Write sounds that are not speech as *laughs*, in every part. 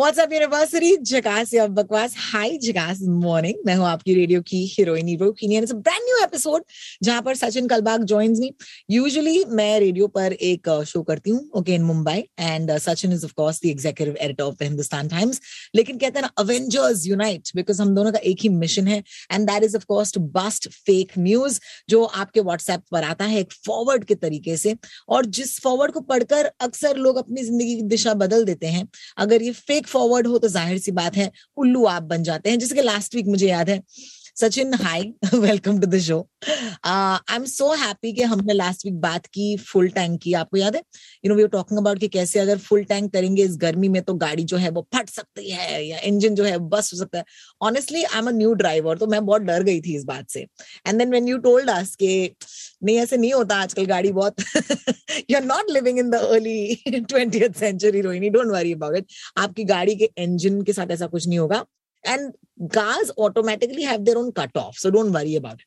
WhatsApp university जगास या बकवास हाय जगास morning मैं हूँ आपकी रेडियो की हीरोइनी and it's brand new episode जहाँ पर Sachin Kalbag joins me usually मैं रेडियो पर एक शो करती हूँ okay in Mumbai and Sachin is of course the executive editor of the Hindustan Times लेकिन कहते हैं ना अवेंजर्स यूनाइट बिकॉज़ हम दोनों का एक ही मिशन है. And that is of course to bust fake news जो आपके व्हाट्सएप पर आता है एक फॉरवर्ड के तरीके से. और जिस फॉरवर्ड को पढ़कर अक्सर लोग अपनी ज़िंदगी की दिशा बदल देते हैं, अगर ये फेक फॉरवर्ड हो तो ज़ाहिर सी बात है, उल्लू आप बन जाते हैं, जिसके कि लास्ट वीक मुझे याद है। Sachin hi welcome to the show I am so happy कि हमने लास्ट वीक बात की फुल टैंक की। आपको याद है? You know we talking about कि कैसे अगर फुल टैंक करेंगे इस गर्मी में तो गाड़ी जो है वो फट सकती है या इंजन जो है बस हो सकता है। Honestly I am a new driver तो मैं बहुत डर गई थी इस बात से। And then when you told us के, नहीं, ऐसे नहीं होता आजकल गाड़ी बहुत। You are not living in the early twenty century Rohini don't worry about it आपकी गाड़ी के इंजन के साथ ऐसा कुछ नहीं होगा। And cars automatically have their own cutoff, so don't worry about it.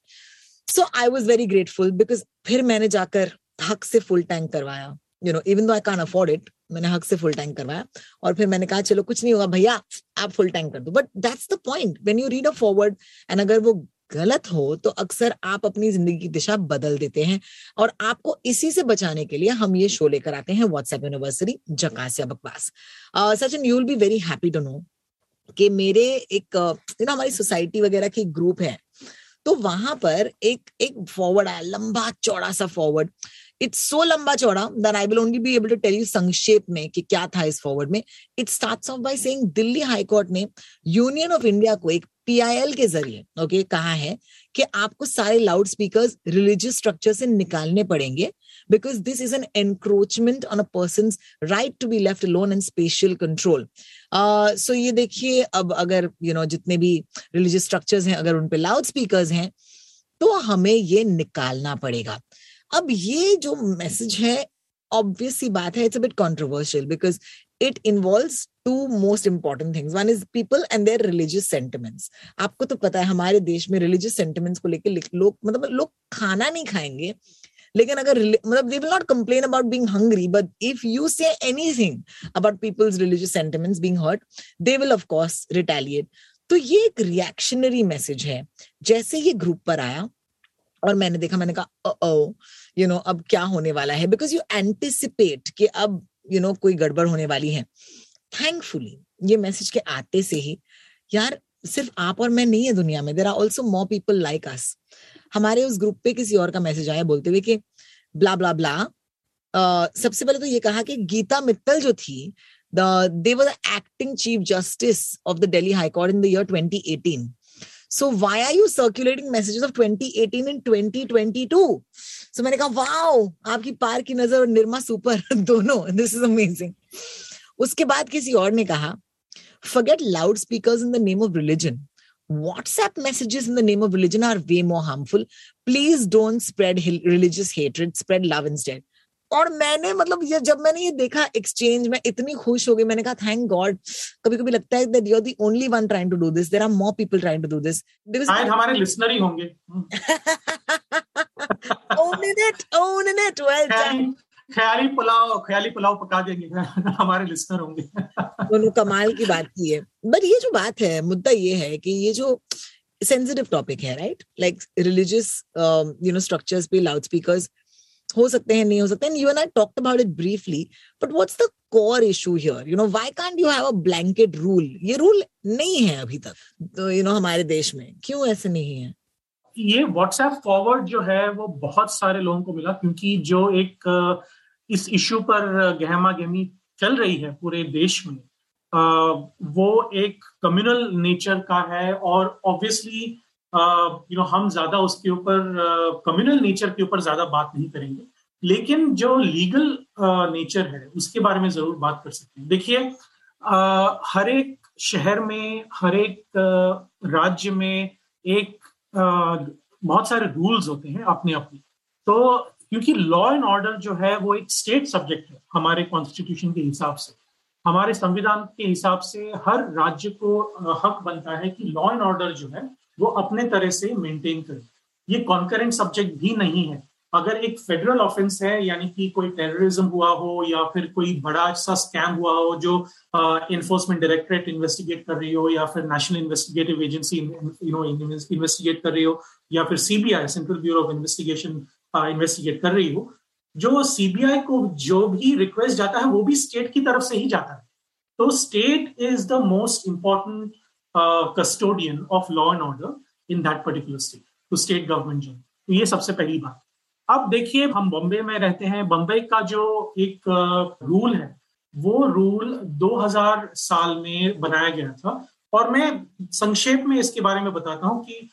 So i was very grateful because फिर मैंने जाकर हक से फुल टैंक करवाया. You know even though I can afford it मैंने हक से फुल टैंक करवाया. और फिर मैंने कहा, चलो, कुछ नहीं होगा, भैया, आप फुल टैंक कर दो. But that's the point when you read a forward and अगर वो गलत हो तो अक्सर आप अपनी ज़िंदगी की दिशा बदल देते हैं और आपको इसी से बचाने के लिए हम ये शो लेकर आते हैं व्हाट्सएप यूनिवर्सिटी जकासिया बकवास। Sachin you will be very happy to know कि मेरे एक यू नो हमारी सोसाइटी वगैरह की ग्रुप है तो वहाँ पर एक एक फॉरवर्ड आया लंबा चौड़ा सा फॉरवर्ड इट्स सो लंबा चौड़ा that I will only be able to tell you संक्षेप में कि क्या था इस फॉरवर्ड में। It starts off by saying Delhi high court ने यूनियन ऑफ़ इंडिया को एक पीआईएल के ज़रिए ओके okay, कहा है कि आपको सारे लाउड स्पीकर रिलीजियस स्ट्रक्चर से निकालने पड़ेंगे। Because this is an encroachment on a person right to be left alone and special control so ये देखिए अब अगर यू you नो know, जितने भी रिलीजियस स्ट्रक्चर्स हैं अगर उन पे लाउड स्पीकर हैं तो हमें ये निकालना पड़ेगा। अब ये जो मैसेज है ऑब्वियस सी बात है it's a bit controversial because it involves two most important things one is people and their religious sentiments आपको तो पता है हमारे देश में रिलीजियस सेंटिमेंट्स को लेकर लोग मतलब लोग खाना नहीं खाएँगे लेकिन अगर मतलब they will not complain about being hungry but if you say anything about people's religious sentiments being hurt they will of course retaliate तो ये एक रिएक्शनरी मैसेज है। जैसे ये ग्रुप पर आया और मैंने देखा मैंने कहा ओ यू नो अब क्या होने वाला है? बिकॉज़ यू एंटिसिपेट कि अब यू you नो know, कोई गड़बड़ होने वाली है। थैंकफुली ये मैसेज के आते से ही यार सिर्फ़ आप और मैं नहीं है दुनिया में there are also more people like us हमारे उस ग्रुप पे किसी और का मैसेज आया बोलते हुए कि ब्ला ब्ला ब्ला सबसे पहले तो ये कहा कि गीता मित्तल जो थी they were acting chief justice of the Delhi high court in the year 2018 so why are you circulating messages of 2018 in 2022 so so मैंने कहा, वाओ, आपकी पार की नज़र और निर्मा सुपर, *laughs* दोनों दिस इज़ अमेजिंग उसके बाद किसी और ने कहा, forget loudspeakers in the name of religion. WhatsApp messages in the name of religion are way more harmful. Please don't spread religious hatred, spread love instead. और मैंने मतलब ये जब मैंने ये देखा एक्सचेंज में इतनी खुश हो गई मैंने कहा थैंक गॉड कभी कभी लगता है that you are the only one trying to do this there are more people trying to do this because शायद हमारे लिसनर ही होंगे। Own it own it well done ख्याली पुलाव ख्याली पुलाव पका देंगे, *laughs* हमारे लिस्टर होंगे। दोनों कमाल की बात की है। बट ये जो बात है, मुद्दा ये है कि ये जो सेंसिटिव टॉपिक है right like religious you know structures पे लाउड स्पीकर्स हो सकते हैं, नहीं हो सकते हैं। You and I talked about it briefly but what's the core issue here you know why can't you have a blanket rule ये रूल नहीं है अभी तक तो यू नो हमारे देश में। क्यों ऐसे नहीं है? ये व्हाट्सएप फॉरवर्ड जो है, वो बहुत सारे लोगों को मिला क्योंकि जो एक, इस इश्यू पर गहमा गहमी चल रही है पूरे देश में वो एक कम्युनल नेचर का है और ऑब्वियसली यू नो हम ज़्यादा उसके ऊपर कम्युनल नेचर के ऊपर ज़्यादा बात नहीं करेंगे। लेकिन जो लीगल नेचर है, उसके बारे में ज़रूर बात कर सकते हैं। देखिए हर एक शहर में, हर एक राज्य में एक बहुत सारे रूल्स होते हैं अपने अपने तो क्योंकि लॉ एंड ऑर्डर जो है, वो एक स्टेट सब्जेक्ट है हमारे कॉन्स्टिट्यूशन के हिसाब से। हमारे संविधान के हिसाब से हर राज्य को हक बनता है कि लॉ एंड ऑर्डर जो है, वो अपने तरह से मेंटेन करे। ये कॉन्करेंट सब्जेक्ट भी नहीं है। अगर एक फेडरल ऑफेंस है, यानी कि कोई टेररिज्म हुआ हो या फिर कोई बड़ा सा स्कैम हुआ हो जो इन्फोर्समेंट डायरेक्टरेट इन्वेस्टिगेट कर रही हो या फिर national investigative agency you know investigate कर रही हो या फिर CBI central bureau of investigation investigate कर रही हो, जो सीबीआई को जो भी रिक्वेस्ट जाता है, वो भी स्टेट की तरफ़ से ही जाता है। तो state is the most important custodian of law and order in that particular state तो स्टेट गवर्नमेंट जो ये सबसे पहली बात। अब देखिए, हम बॉम्बे में रहते हैं। बम्बई का जो एक रूल है, वो रूल 2000 साल में बनाया गया था। और मैं संक्षेप में इसके बारे में बताता हूँ कि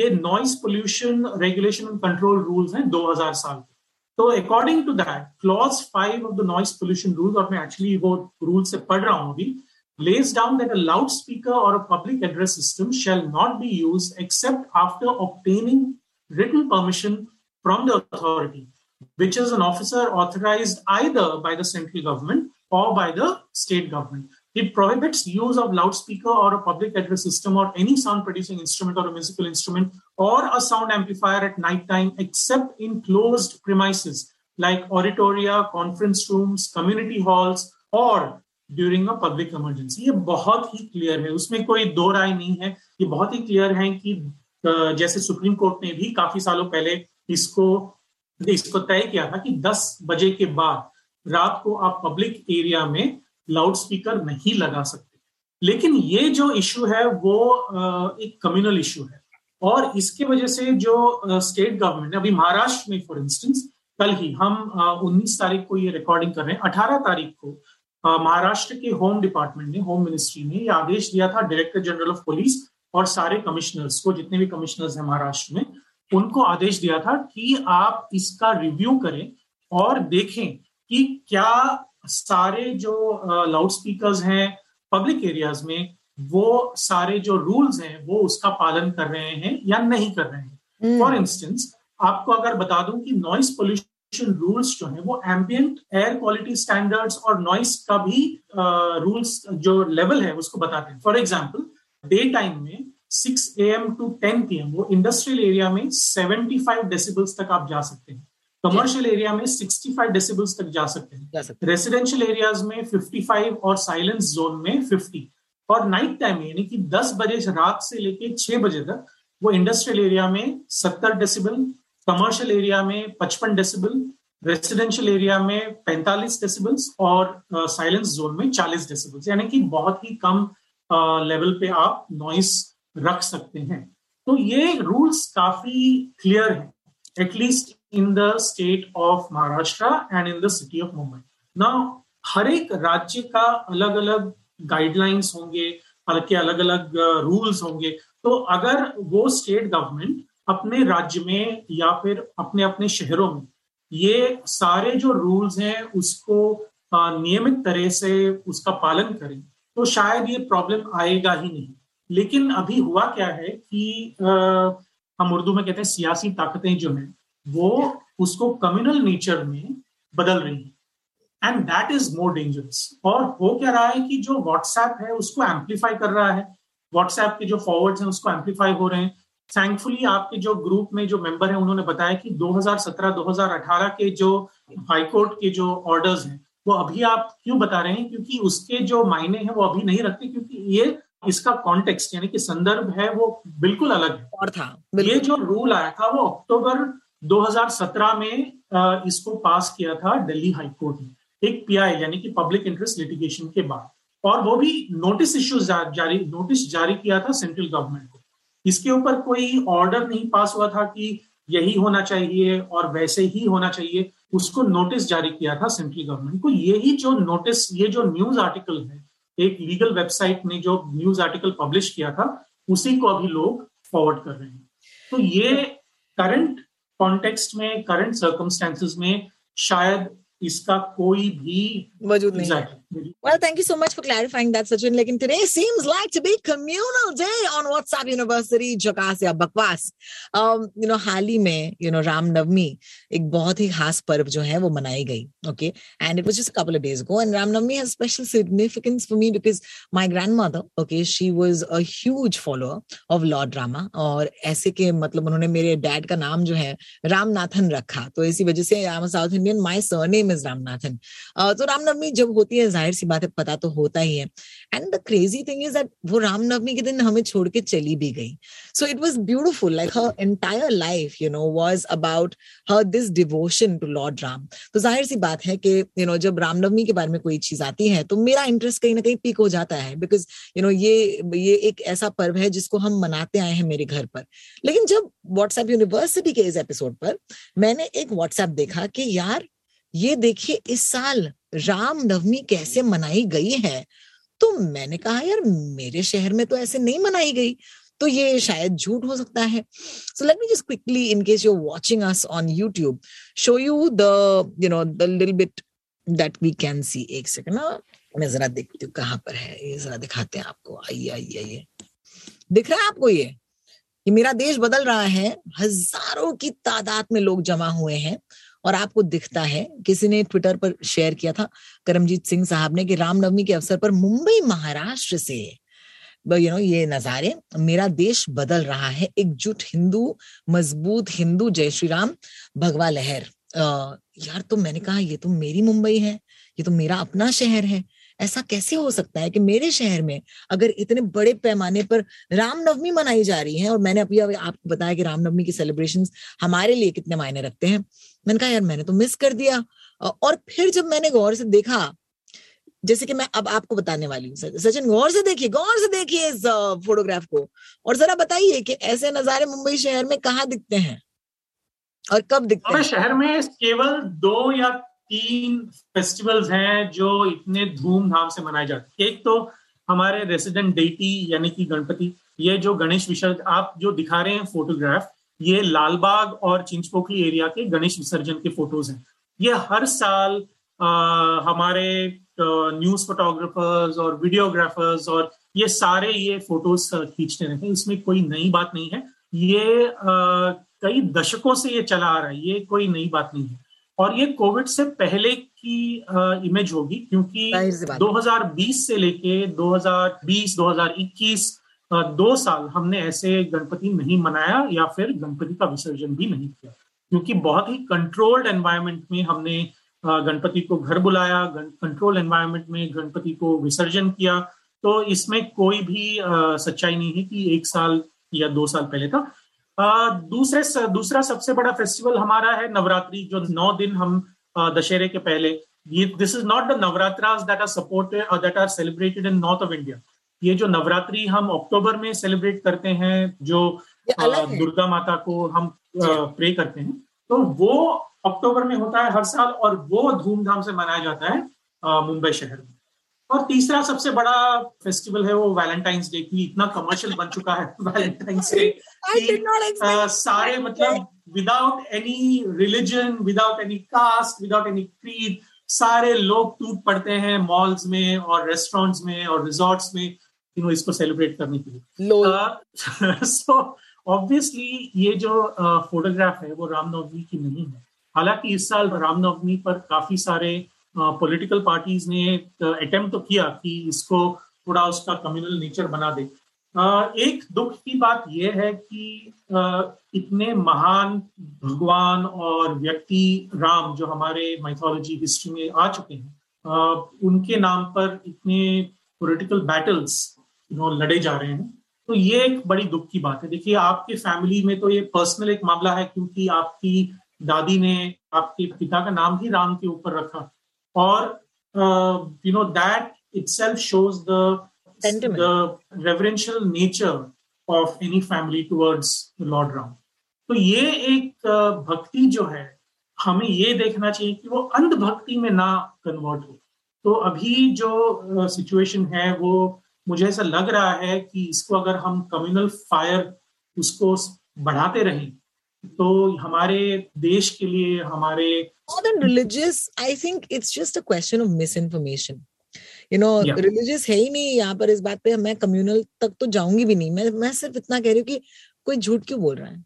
ये noise pollution regulation and control rules हैं 2000 साल के। तो according to that clause five of the noise pollution rule और मैं एक्चुअली वो रूल से पढ़ रहा हूँ अभी, lays down that a loudspeaker or a public address system shall not be used except after obtaining written permission from the authority, which is an officer authorized either by the central government or by the state government. It prohibits use of loudspeaker or a public address system or any sound producing instrument or a musical instrument or a sound amplifier at night time except in closed premises like oratoria, conference rooms, community halls, or during a public emergency ये बहुत ही clear है उसमें कोई दो राय नहीं है ये बहुत ही क्लियर है कि जैसे सुप्रीम कोर्ट ने भी काफ़ी सालों पहले इसको इसको तय किया था कि 10 बजे के बाद रात को आप पब्लिक एरिया में लाउड स्पीकर नहीं लगा सकते। लेकिन ये जो इशू है, वो एक कम्युनल इशू है। और इसके वजह से जो स्टेट गवर्नमेंट अभी महाराष्ट्र में फॉर इंस्टेंस कल ही हम 19 तारीख को ये रिकॉर्डिंग कर रहे हैं। 18 तारीख को महाराष्ट्र के होम डिपार्टमेंट ने होम मिनिस्ट्री ने ये आदेश दिया था डायरेक्टर जनरल ऑफ़ पुलिस और सारे कमिश्नर्स को, जितने भी कमिश्नर्स हैं महाराष्ट्र में उनको आदेश दिया था कि आप इसका रिव्यू करें और देखें कि क्या सारे जो लाउड स्पीकर हैं पब्लिक एरियाज़ में वो सारे जो रूल्स हैं वो उसका पालन कर रहे हैं या नहीं कर रहे हैं फॉर hmm. इंस्टेंस आपको अगर बता दूँ कि नॉइस पोल्यूशन रूल्स जो है वो एम्बियंट एयर क्वालिटी स्टैंडर्ड्स और नॉइस का भी रूल्स uh, जो लेवल है उसको बताते हैं फॉर एग्ज़ाम्पल डे टाइम में 6 एम टू 10 पी एम वो इंडस्ट्रियल एरिया में 75 डेसिबल्स तक आप जा सकते हैं। कमर्शियल एरिया में 65 डेसिबल्स तक जा सकते हैं। रेसिडेंशियल एरियाज़ में 55 और साइलेंस जोन में 50 और नाइट टाइम यानी कि 10 बजे रात से लेके 6 बजे तक वो इंडस्ट्रियल एरिया में 70 डेसिबल कमर्शियल एरिया में 55 डेसिबल रेसिडेंशियल एरिया में 45 डेसिबल्स और साइलेंस जोन में 40 डेसिबल्स यानी कि बहुत ही कम लेवल पे आप नॉइस रख सकते हैं। तो ये रूल्स काफ़ी क्लियर है at least in the state of Maharashtra and in the city of Mumbai ना हर एक राज्य का अलग अलग गाइडलाइंस होंगे के अलग अलग रूल्स होंगे। तो अगर वो स्टेट गवर्नमेंट अपने राज्य में या फिर अपने अपने शहरों में ये सारे जो रूल्स हैं, उसको नियमित तरह से उसका पालन करें तो शायद ये प्रॉब्लम आएगा ही नहीं। लेकिन अभी हुआ क्या है कि आ, हम उर्दू में कहते हैं सियासी ताकतें जो हैं वो उसको कम्युनल नेचर में बदल रही हैं। And that is more dangerous और हो क्या रहा है कि जो व्हाट्सएप है उसको एम्पलीफाई कर रहा है। व्हाट्सएप के जो फॉरवर्ड्स हैं उसको एम्पलीफाई हो रहे हैं। थैंकफुली आपके जो ग्रुप में जो मेंबर हैं उन्होंने बताया कि 2017-2018 के जो हाईकोर्ट के जो ऑर्डर्स हैं वो अभी आप क्यों बता रहे हैं? क्योंकि उसके जो मायने हैं वो अभी नहीं रखते क्योंकि ये इसका कॉन्टेक्स्ट यानी कि संदर्भ है वो बिल्कुल अलग है। और था ये जो रूल आया था वो अक्टूबर 2017 में इसको पास किया था दिल्ली हाईकोर्ट ने एक पीआई यानी कि पब्लिक इंटरेस्ट लिटिगेशन के बाद। और वो भी नोटिस इश्यू जारी नोटिस जारी किया था सेंट्रल गवर्नमेंट को। इसके ऊपर कोई ऑर्डर नहीं पास हुआ था कि यही होना चाहिए और वैसे ही होना चाहिए। उसको नोटिस जारी किया था सेंट्रल गवर्नमेंट को। यही जो नोटिस ये जो न्यूज़ आर्टिकल है एक लीगल वेबसाइट ने जो न्यूज़ आर्टिकल पब्लिश किया था उसी को अभी लोग फॉरवर्ड कर रहे हैं। तो ये करंट कॉन्टेक्स्ट में करंट सर्कमस्टेंसेज में शायद इसका कोई भी मौजूद नहीं Well, thank you so much for clarifying that, Sachin. Like today seems like to be communal day on WhatsApp University, Jakas या बकवास. Um, you know, हाल ही में, you know, राम नवमी एक बहुत ही खास पर्व जो है वो मनाई गई. It was just a couple of days ago. And Ram Navami has special significance for me because my grandmother, okay, she was a huge follower of Lord Rama. और ऐसे के मतलब उन्होंने मेरे डैड का नाम जो है रामनाथन रखा. तो इसी वजह से I am South Indian. My surname is Ramnathan. Uh, तो रामनवमी जब होती है ज़ाहिर सी बात है, पता तो होता ही है। And the crazy thing is that वो रामनवमी के दिन हमें छोड़ के चली भी गई। So it was beautiful like her entire life you know was about her this devotion to lord Ram तो ज़ाहिर सी बात है कि यू नो जब रामनवमी के बारे में कोई चीज़ आती है तो मेरा इंटरेस्ट कहीं ना कहीं पीक हो जाता है बिकॉज़ यू नो ये ये एक ऐसा पर्व है जिसको हम मनाते आए हैं मेरे घर पर। लेकिन जब व्हाट्सएप यूनिवर्सिटी के इस एपिसोड पर मैंने एक व्हाट्सएप देखा कि यार ये देखिए, इस साल राम नवमी कैसे मनाई गई है? तो मैंने कहा, यार, मेरे शहर में तो ऐसे नहीं मनाई गई तो ये शायद झूठ हो सकता है। So let me just quickly in case you watching us on YouTube show you the you know the little bit that we can see एक सेकंड ना मैं जरा देखती हूँ कहाँ पर है। ये जरा दिखाते हैं आपको। आइए आइए आइए। दिख रहा है आपको ये? ये मेरा देश बदल रहा है। हज़ारों की तादाद में लोग जमा हुए हैं। और आपको दिखता है। किसी ने ट्विटर पर शेयर किया था करमजीत सिंह साहब ने कि रामनवमी के अवसर पर मुंबई महाराष्ट्र से यू नो ये नजारे, मेरा देश बदल रहा है, एकजुट हिंदू, मज़बूत हिंदू, जय श्री राम, भगवा लहर। यार तो मैंने कहा, ये तो मेरी मुंबई है, ये तो मेरा अपना शहर है। ऐसा कैसे हो सकता है कि मेरे शहर में अगर इतने बड़े पैमाने पर रामनवमी मनाई जा रही है और मैंने अभी आपको बताया कि रामनवमी की सेलिब्रेशन हमारे लिए कितने मायने रखते हैं। मैंने कहा यार मैंने तो मिस कर दिया। और फिर जब मैंने गौर से देखा जैसे कि मैं अब आपको बताने वाली हूँ सचिन गौर से देखिए गौर से देखिए इस फोटोग्राफ को। और जरा बताइए कि ऐसे नजारे मुंबई शहर में कहाँ दिखते हैं? और कब दिखते हैं? शहर में केवल दो या तीन फेस्टिवल्स हैं जो इतने धूमधाम से मनाए जाते हैं। एक तो हमारे रेसिडेंट डेटी यानी कि गणपति ये जो गणेश विसर्जन आप जो दिखा रहे हैं फोटोग्राफ ये लालबाग और चिंचपोखली एरिया के गणेश विसर्जन के फ़ोटोज़ हैं। ये हर साल आ, हमारे न्यूज़ फोटोग्राफर्स और वीडियोग्राफर्स और ये सारे ये फ़ोटोज़ खींचते रहते हैं। इसमें कोई नई बात नहीं है। ये आ, कई दशकों से ये चला आ रहा है। ये कोई नई बात नहीं है। और ये कोविड से पहले की आ, इमेज होगी क्योंकि 2020 से लेके 2020 2021 दो साल हमने ऐसे गणपति नहीं मनाया या फिर गणपति का विसर्जन भी नहीं किया। क्योंकि बहुत ही कंट्रोल्ड एनवायरनमेंट में हमने गणपति को घर बुलाया कंट्रोल एनवायरनमेंट में गणपति को विसर्जन किया। तो इसमें कोई भी सच्चाई नहीं है कि एक साल या दो साल पहले था। दूसरे दूसरा सबसे बड़ा फेस्टिवल हमारा है नवरात्रि, जो नौ दिन हम दशहरे के पहले। ये this is not the Navratras that are supported और that are celebrated in north of India ये जो नवरात्रि हम अक्टूबर में सेलिब्रेट करते हैं जो दुर्गा माता को हम प्रे करते हैं तो वो अक्टूबर में होता है हर साल और वो धूमधाम से मनाया जाता है मुंबई शहर में। और तीसरा सबसे बड़ा फेस्टिवल है वो वैलेंटाइंस डे की इतना कमर्शियल बन चुका है *laughs* वैलेंटाइंस डे सारे मतलब without any religion without any caste without any creed सारे लोग टूट पड़ते हैं मॉल्स में और रेस्टोरेंट्स में और रिजॉर्ट्स में। यू नो इसको सेलिब्रेट करने के लिए। सो ऑब्वियसली *laughs* ये जो फोटोग्राफ है वो रामनवमी की नहीं है। हालाँकि इस साल रामनवमी पर काफ़ी सारे पॉलिटिकल पार्टीज़ ने अटेम्प्ट तो किया कि इसको थोड़ा उसका कम्युनल नेचर बना दे। एक दुख की बात यह है कि इतने महान भगवान और व्यक्ति राम जो हमारे माइथोलॉजी हिस्ट्री में आ चुके हैं उनके नाम पर इतने पॉलिटिकल बैटल्स नो लड़े जा रहे हैं तो ये एक बड़ी दुख की बात है देखिए आपके फैमिली में तो ये पर्सनल एक मामला है क्योंकि आपकी दादी ने आपके पिता का नाम ही राम के ऊपर रखा और know that itself shows the Sentiment. the reverential nature of any family towards Lord Ram. तो ये एक भक्ति जो है हमें ये देखना चाहिए कि वो अंधभक्ति में ना कन्वर्ट हो तो अभी जो सिचुएशन है वो मुझे ऐसा लग रहा है कि इसको अगर हम कम्युनल फायर उसको बढ़ाते रहें तो हमारे देश के लिए हमारे more than religious i think it's just a question of misinformation. You know religious है ही नहीं यहाँ पर इस बात पे मैं कम्युनल तक तो जाऊँगी भी नहीं। मैं मैं सिर्फ़ इतना कह रही हूँ कि कोई झूठ क्यों बोल रहा है?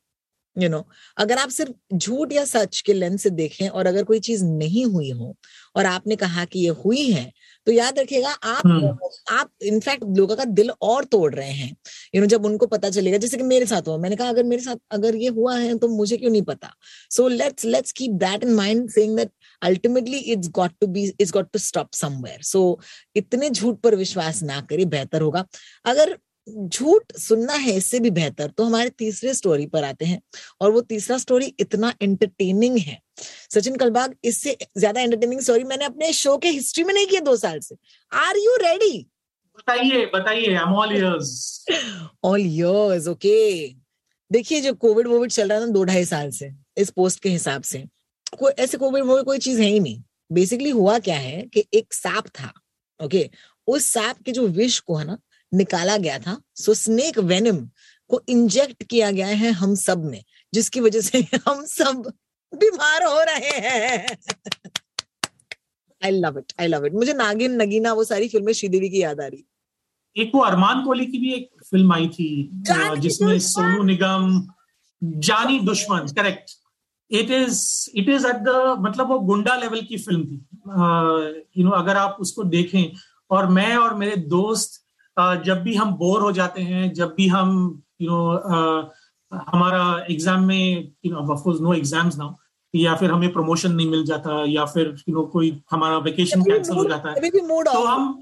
यू you नो know, अगर आप सिर्फ़ झूठ या सच के लेंस से देखें और अगर कोई चीज़ नहीं हुई हो और आपने कहा कि ये हुई है तो याद रखिएगा आप हम्म। आप इनफैक्ट लोगों का दिल और तोड़ रहे हैं। यू नो जब उनको पता चलेगा जैसे कि मेरे साथ हुआ मैंने कहा अगर मेरे साथ अगर ये हुआ है तो मुझे क्यों नहीं पता? So let's let's keep that in mind saying that ultimately it's got to be it's got to stop somewhere so इतने झूठ पर विश्वास ना करें बेहतर होगा। अगर झूठ सुनना है इससे भी बेहतर। तो हमारे तीसरे स्टोरी पर आते हैं और वो तीसरा स्टोरी इतना एंटरटेनिंग है। सचिन कलबाग इससे ज़्यादा एंटरटेनिंग स्टोरी मैंने अपने शो के हिस्ट्री में नहीं किया दो साल से। आर यू रेडी बताइए बताइए all ears all ears okay देखिए जो कोविड वोविड चल रहा था ना दो ढाई साल से इस पोस्ट के हिसाब से कोई ऐसे कोविड वोविड कोई चीज़ है ही नहीं। बेसिकली हुआ क्या है कि एक सांप था ओके उस सांप के जो विष को है ना निकाला गया था। सो स्नेक वेनम को इंजेक्ट किया गया है हम सब में जिसकी वजह से *laughs* हम सब बीमार हो रहे हैं। I love it I love it मुझे नागिन नगीना वो सारी फ़िल्में श्रीदेवी की याद आ रही। एक वो अरमान कोहली की भी एक फ़िल्म आई थी जिसमें Sonu Nigam Jaani Dushman correct it is it is at the मतलब वो गुंडा लेवल की फ़िल्म थी। You uh, know you know, अगर आप उसको देखें और मैं और मेरे दोस्त जब भी हम बोर हो जाते हैं जब भी हम यू you नो know, हमारा एग्ज़ाम में you know of course no exams now या फिर हमें प्रमोशन नहीं मिल जाता या फिर यू you नो know, कोई हमारा वेकेशन कैंसिल हो जाता है तो हम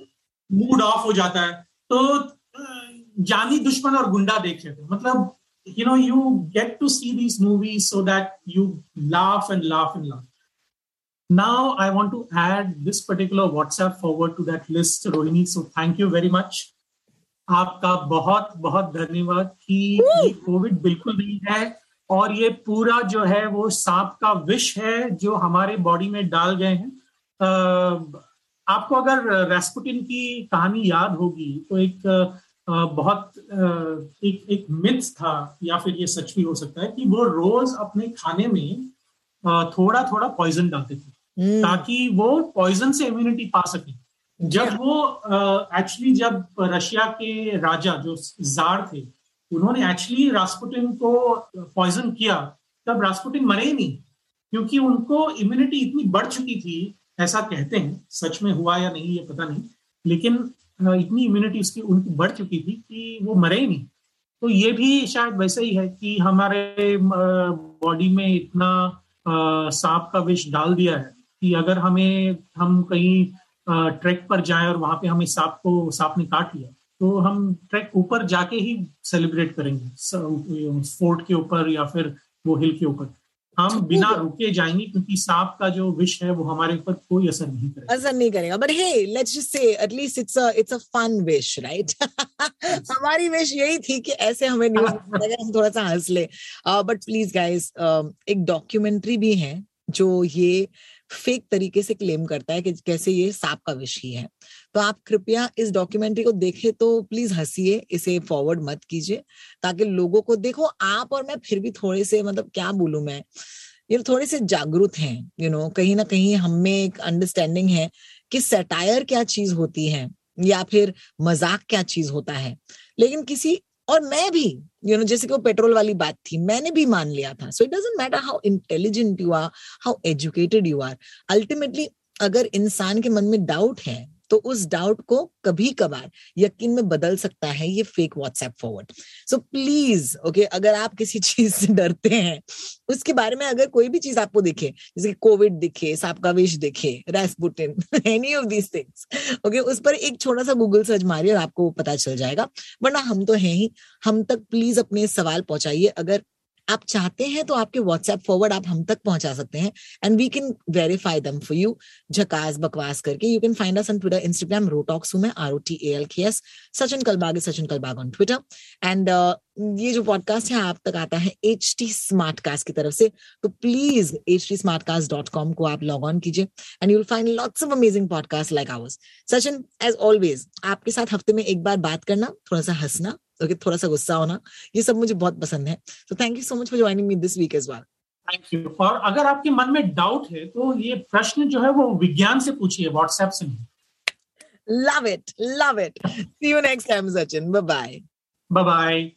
मूड ऑफ़ हो जाता है। तो जानी दुश्मन और गुंडा देख लेते हैं। मतलब you know you get to see these movies so that you laugh and laugh and laugh now i want to add this particular whatsapp forward to that list rohini so thank you very much. आपका बहुत बहुत धन्यवाद कि Covid बिल्कुल नहीं है और ये पूरा जो है वो सांप का विष है जो हमारे बॉडी में डाल गए हैं। आपको अगर रेस्पुटिन की कहानी याद होगी तो एक बहुत एक एक मिथ था या फिर ये सच भी हो सकता है कि वो रोज अपने खाने में थोड़ा थोड़ा पॉइजन डालते थे हम्म, ताकि वो पॉइजन से इम्यूनिटी पा सके। जब वो एक्चुअली जब रशिया के राजा जो जार थे उन्होंने एक्चुअली रास्पुटिन को पॉइजन किया तब रास्पुटिन मरे ही नहीं क्योंकि उनको इम्यूनिटी इतनी बढ़ चुकी थी ऐसा कहते हैं सच में हुआ या नहीं ये पता नहीं लेकिन इतनी इम्यूनिटी उसकी उनकी बढ़ चुकी थी कि वो मरे ही नहीं। तो ये भी शायद वैसे ही है कि हमारे बॉडी में इतना सांप का विष डाल दिया है कि अगर हमें हम कहीं ट्रैक पर जाए और वहाँ पे हमें सांप को सांप ने काट लिया। तो हम ट्रैक ऊपर जाके ही सेलिब्रेट करेंगे। फोर्ट के ऊपर या फिर वो हिल के ऊपर। हम बिना रुके जाएँगे क्योंकि सांप का जो विष है वो हमारे ऊपर कोई असर नहीं करेगा। असर नहीं करेगा। But hey let's just say at least it's a it's a fun wish right हमारी विश यही थी कि ऐसे हमें न्यूज़ *laughs* हम थोड़ा सा हंस ले। बट प्लीज़ गाइस एक डॉक्यूमेंट्री भी है जो ये फेक तरीके से क्लेम करता है कि कैसे ये सांप का विष ही। है तो आप कृपया इस डॉक्यूमेंट्री को देखें तो प्लीज़ हंसिए इसे फॉरवर्ड मत कीजिए ताकि लोगों को देखो आप और मैं फिर भी थोड़े से मतलब क्या बोलूँ मैं ये थोड़े से जागरूक हैं यू you नो know, कहीं ना कहीं हमें एक अंडरस्टैंडिंग है कि सेटायर क्या चीज़ होती है या फिर मज़ाक क्या चीज़ होता है। लेकिन किसी और मैं भी यू नो जैसे कि वो पेट्रोल वाली बात थी, मैंने भी मान लिया था। So it doesn't matter how intelligent you are how educated you are ultimately अगर इंसान के मन में डाउट है तो उस डाउट को कभी कभार यकीन में बदल सकता है ये fake WhatsApp forward so please okay अगर आप किसी *laughs* चीज़ से डरते हैं, उसके बारे में अगर कोई भी चीज़ आपको दिखे, जैसे कोविड दिखे सांप का विष दिखे Rasputin any of these things okay उस पर एक छोटा सा गूगल सर्च मारिए और आपको पता चल जाएगा. वरना हम तो हैं ही, हम तक प्लीज़ अपने सवाल पहुंचाइए. अगर आप चाहते हैं तो आपके व्हाट्सएप फॉरवर्ड आप हम तक पहुँचा सकते हैं and we can verify them for you झकास बकवास करके you can find us on Twitter Instagram Rotalks हूँ मैं R O T A L K S Sachin Kalbag Sachin Kalbag on Twitter and ये जो पॉडकास्ट है, आप तक आता है एच टी स्मार्ट कास्ट की तरफ़ से तो please H T smart cast dot com को आप लॉग ऑन कीजिए and you'll find lots of amazing podcast like ours Sachin as always आपके साथ हफ़्ते में एक बार बात करना, थोड़ा सा हंसना ओके थोड़ा सा गुस्सा होना ये सब मुझे बहुत पसंद है तो thank you so much for joining me this week as well thank you और अगर आपके मन में डाउट है तो ये प्रश्न जो है वो विज्ञान से पूछिए व्हाट्सएप से नहीं Love it. Love it. See you next time, Sachin. Bye bye. Bye bye.